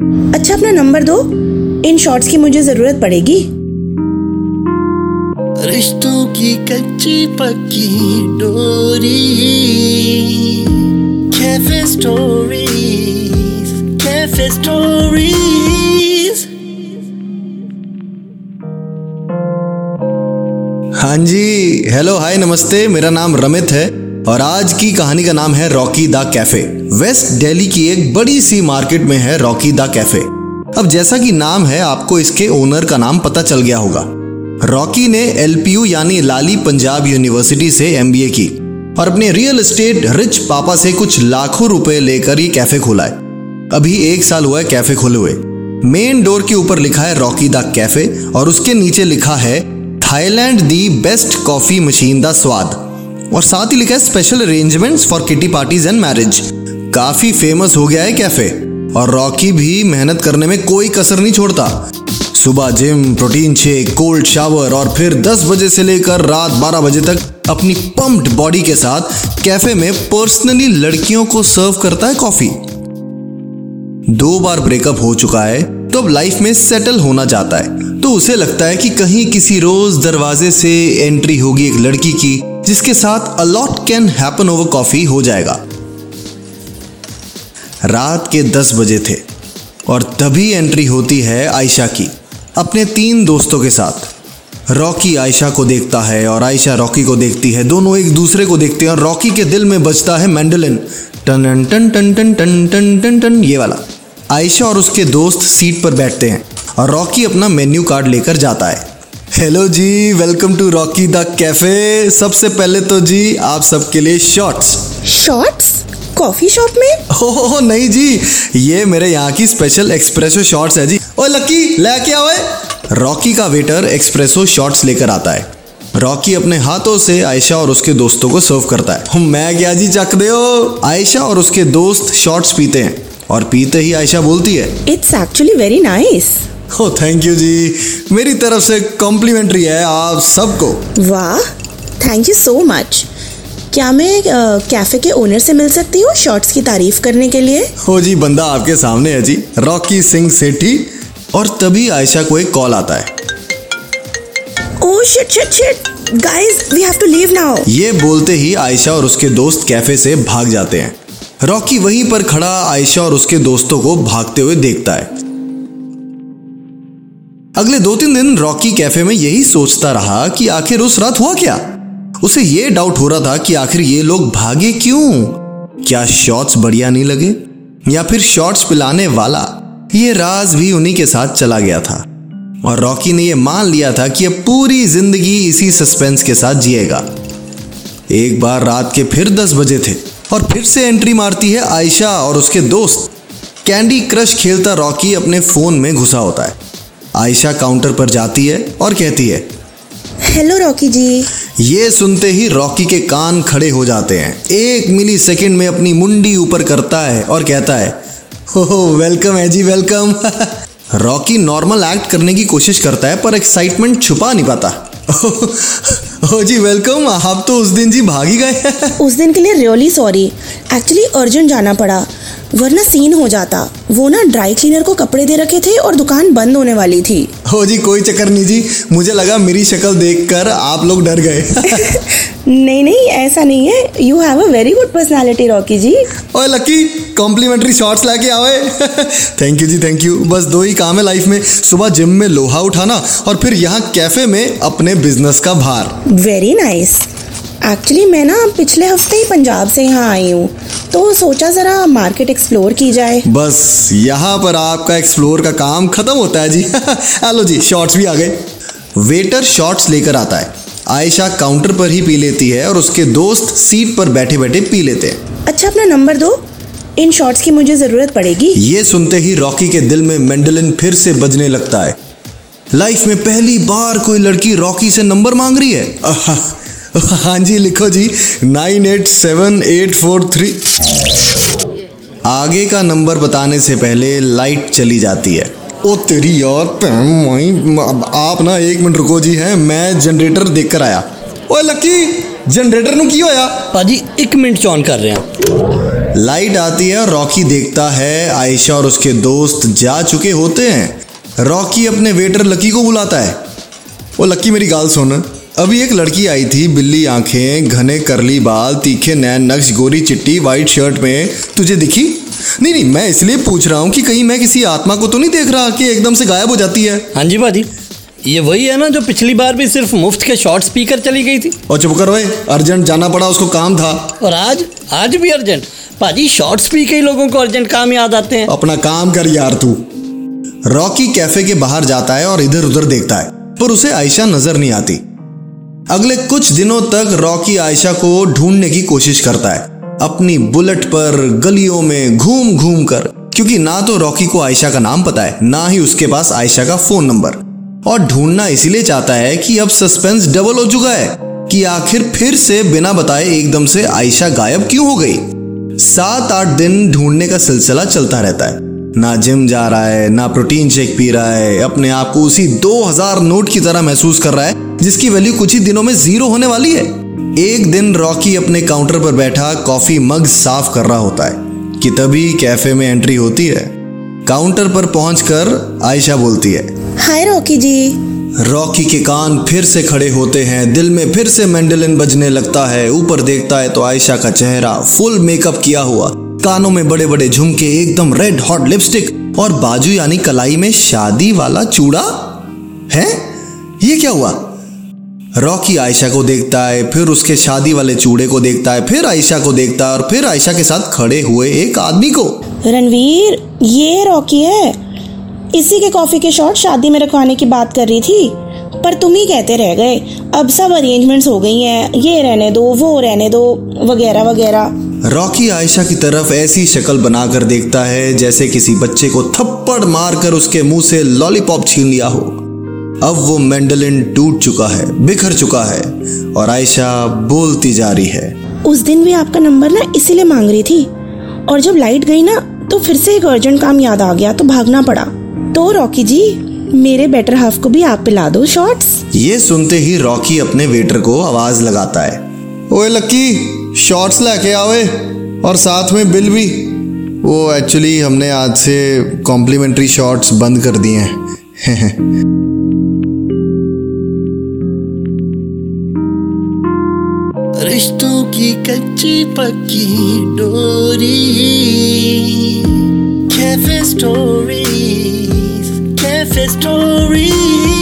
अच्छा अपना नंबर दो। इन शॉर्ट्स की मुझे ज़रूरत पड़ेगी। रिश्तों की कच्ची पक्की डोरी कैफ़े स्टोरीज कैफ़े स्टोरीज हाँ जी हेलो हाय नमस्ते मेरा नाम रमित है। और आज की कहानी का नाम है Rocky the cafe. West Delhi की एक बड़ी सी मार्केट में है रॉकी द कैफ़े। अब जैसा कि नाम है, आपको इसके ओनर का नाम पता चल गया होगा। रॉकी ने एलपीयू यानी लाली पंजाब यूनिवर्सिटी से एमबीए की और अपने रियल एस्टेट रिच पापा से कुछ लाखों रुपए लेकर ये कैफ़े खोला है। अभी एक साल हुआ है कैफ़े खोले हुए। मेन डोर के ऊपर लिखा है रॉकी द कैफ़े और उसके नीचे लिखा है, Thailand the best coffee machine the स्वाद। और साथ ही लिखा है special arrangements for kitty parties and marriage काफ़ी फ़ेमस हो गया है कैफ़े और रॉकी भी मेहनत करने में कोई कसर नहीं छोड़ता. सुबह gym protein shake cold shower और फिर 10 बजे से लेकर रात 12 बजे तक अपनी पंप्ड बॉडी के साथ कैफ़े में पर्सनली लड़कियों को सर्व करता है कॉफ़ी दो बार ब्रेकअप हो चुका है तो अब लाइफ में सेटल होना चाहता है. तो उसे लगता है कि कहीं किसी रोज दरवाजे से एंट्री होगी एक लड़की की. जिसके साथ a lot can happen over coffee हो जाएगा। रात के दस बजे थे और तभी एंट्री होती है आयशा की, अपने तीन दोस्तों के साथ। रॉकी आयशा को देखता है और आयशा रॉकी को देखती है। दोनों एक दूसरे को देखते हैं और रॉकी के दिल में बजता है मैंडलिन टन टन टन टन टन टन टन टन ये वाला। आयशा और उसके दोस्त सीट पर बैठते हैं और रॉकी अपना मेन्यू कार्ड लेकर जाता है। Hello ji welcome to Rocky the cafe सबसे पहले तो जी आप सबके लिए शॉर्ट्स शॉर्ट्स कॉफ़ी शॉप में? ओह नहीं जी ये मेरे यहाँ की स्पेशल एक्सप्रेसो शॉर्ट्स है जी. ओ लकी लेके आओ रॉकी का वेटर एक्सप्रेसो शॉर्ट्स लेकर आता है. रॉकी अपने हाथों से आयशा और उसके दोस्तों को सर्व करता है. मैं क्या जी चक दे आयशा और उसके दोस्त शॉर्ट्स पीते हैं और पीते ही आयशा बोलती है। It's actually very nice oh thank you जी मेरी तरफ़ से कॉम्प्लीमेंट्री है आप सबको। वाह थैंक यू सो मच क्या मैं कैफ़े के ओनर से मिल सकती हूँ शॉर्ट्स की तारीफ़ करने के लिए? हो जी बंदा आपके सामने है जी। रॉकी सिंह सेठी और तभी आयशा को एक कॉल आता है। ओह shit shit shit guys we have to leave now ये बोलते ही आयशा और उसके दोस्त कैफ़े से भाग जाते हैं। रॉकी वहीं पर खड़ा आयशा और उसके दोस्तों को भागते हुए देखता है। अगले दो तीन दिन रॉकी कैफ़े में यही सोचता रहा कि आखिर उस रात हुआ क्या? उसे ये डाउट हो रहा था कि आखिर ये लोग भागे क्यों? क्या शॉट्स बढ़िया नहीं लगे? या फिर शॉट्स पिलाने वाला? ये राज भी उन्हीं के साथ चला गया था। और रॉकी ने ये मान लिया था कि अब पूरी ज़िंदगी इसी सस्पेंस के साथ जिएगा। एक बार रात के फिर दस बजे थे और फिर से एंट्री मारती है आयशा और उसके दोस्त। कैंडी क्रश खेलता रॉकी अपने फ़ोन में घुसा होता है। आयशा काउंटर पर जाती है और कहती है हेलो रॉकी जी। ये सुनते ही रॉकी के कान खड़े हो जाते हैं। एक मिली सेकेंड में अपनी मुंडी ऊपर करता है और कहता है हो वेलकम है जी वेलकम। रॉकी नॉर्मल एक्ट करने की कोशिश करता है पर एक्साइटमेंट छुपा नहीं पाता। ओ जी वेलकम आप तो उस दिन जी भाग ही गए उस दिन के लिए रियली सॉरी एक्चुअली अर्जेंट जाना पड़ा। वरना सीन हो जाता। वो ना ड्राई क्लीनर को कपड़े दे रखे थे और दुकान बंद होने वाली थी। हो जी कोई चक्कर नहीं जी। मुझे लगा मेरी शक्ल देखकर आप लोग डर गए। नहीं नहीं ऐसा नहीं है। You have a very good personality Rocky ji. ओए लकी कॉम्प्लीमेंट्री शॉट्स लेके आवे थैंक यू जी थैंक यू बस दो ही काम है लाइफ में। सुबह जिम में लोहा उठाना और फिर यहाँ कैफ़े में अपने बिज़नेस का भार। वेरी नाइस एक्चुअली मैं ना पिछले हफ़्ते ही पंजाब से यहाँ आई हूँ। तो सोचा ज़रा मार्केट एक्सप्लोर की जाए। बस यहाँ पर आपका एक्सप्लोर का काम खत्म होता है जी। हेलो जी शॉर्ट्स भी आ गए। वेटर शॉर्ट्स लेकर आता है। आयशा काउंटर पर ही पी लेती है और उसके दोस्त सीट पर बैठे बैठे पी लेते हैं। अच्छा अपना नंबर दो। इन शॉर्ट्स की मुझे ज़रूरत पड़ेगी। ये सुनते ही रॉकी के दिल में मेंडलिन फिर से बजने लगता है। लाइफ में पहली बार कोई लड़की रॉकी से नंबर मांग रही है। हाँ जी लिखो जी nine eight seven eight four three आगे का नंबर बताने से पहले लाइट चली जाती है ओ तेरी यार आप ना एक मिनट रुको जी हैं मैं जनरेटर देख कर आया ओए लकी जनरेटर नु की होया ਭਾਜੀ 1 ਮਿੰਟ ਚ ਔਨ ਕਰ ਰਹੇ ਹਾਂ लाइट आती है और रॉकी देखता है आयशा और उसके दोस्त जा चुके होते हैं रॉकी अपने वेटर लकी को बुलाता है वो लकी मेरी गाल सुन अभी एक लड़की आई थी बिल्ली आँखें घने करली बाल तीखे नैन नक्श गोरी चिट्टी वाइट शर्ट में। तुझे दिखी? नहीं नहीं मैं इसलिए पूछ रहा हूँ कि कहीं मैं किसी आत्मा को तो नहीं देख रहा कि एकदम से गायब हो जाती है? हाँ जी भाजी ये वही है ना जो पिछली बार भी सिर्फ़ मुफ़्त के शॉर्ट स्पीकर चली गई थी। और चुप कर अर्जेंट जाना पड़ा उसको काम था। और आज आज भी अर्जेंट। भाजी शॉर्ट स्पीकर ही लोगों को अर्जेंट काम याद आते हैं। अपना काम कर यार तू। रॉकी कैफ़े के बाहर जाता है और इधर उधर देखता है पर उसे आयशा नज़र नहीं आती। अगले कुछ दिनों तक रॉकी आयशा को ढूँढने की कोशिश करता है। अपनी बुलेट पर गलियों में घूम घूम कर, क्योंकि ना तो रॉकी को आयशा का नाम पता है, ना ही उसके पास आयशा का फ़ोन नंबर। और ढूंढना इसीलिए चाहता है कि अब सस्पेंस डबल हो चुका है कि आखिर फिर से बिना बताए एकदम से आयशा गायब क्यों हो गई? सात आठ दिन ढूँढने का सिलसिला चलता रहता है। ना जिम जा रहा है, ना प्रोटीन शेक पी रहा है, अपने आप को उसी 2000 नोट की तरह महसूस कर रहा है जिसकी वैल्यू कुछ ही दिनों में ज़ीरो होने वाली है। एक दिन रॉकी अपने काउंटर पर बैठा कॉफ़ी मग साफ़ कर रहा होता है कि तभी कैफ़े में एंट्री होती है। काउंटर पर पहुंचकर आयशा बोलती है हाय रॉकी जी। रॉकी के कान फिर से खड़े होते हैं दिल में फिर से मैंडलिन बजने लगता है। ऊपर देखता है तो आयशा का चेहरा फुल मेकअप किया हुआ। कानों में बड़े बड़े झुमके एकदम रेड हॉट लिपस्टिक और बाजू यानी कलाई में शादी वाला चूड़ा। है? ये क्या हुआ? रॉकी आयशा को देखता है फिर उसके शादी वाले चूड़े को देखता है फिर आयशा को देखता है और फिर आयशा के साथ खड़े हुए एक आदमी को। रणवीर ये रॉकी है। इसी के कॉफ़ी के शॉट शादी में रखवाने की बात कर रही थी पर तुम ही कहते रह गए। अब सब अरेंजमेंट्स हो गई हैं। ये रहने दो वो रहने दो वगैरह वगैरह। रॉकी आयशा की तरफ़ ऐसी शक्ल बनाकर देखता है जैसे किसी बच्चे को थप्पड़ मारकर उसके मुँह से लॉलीपॉप छीन लिया हो। अब वो मैंडलिन टूट चुका है बिखर चुका है और आयशा बोलती जा रही है। उस दिन भी आपका नंबर ना इसीलिए मांग रही थी और जब लाइट गई ना तो फिर से एक अर्जेंट काम याद आ गया तो भागना पड़ा। तो रॉकी जी मेरे बेटर हाफ़ को भी आप पिला दो शॉर्ट्स ये सुनते ही रॉकी अपने वेटर को आवाज़ लगाता है। ओए लक्की शॉर्ट्स लेके आवे और साथ में बिल भी। वो एक्चुअली हमने आज से कॉम्प्लीमेंट्री शॉर्ट्स बंद कर दिए हैं। रिश्तों की कच्ची पक्की डोरी कैफ़े स्टोरीज कैफ़े स्टोरीज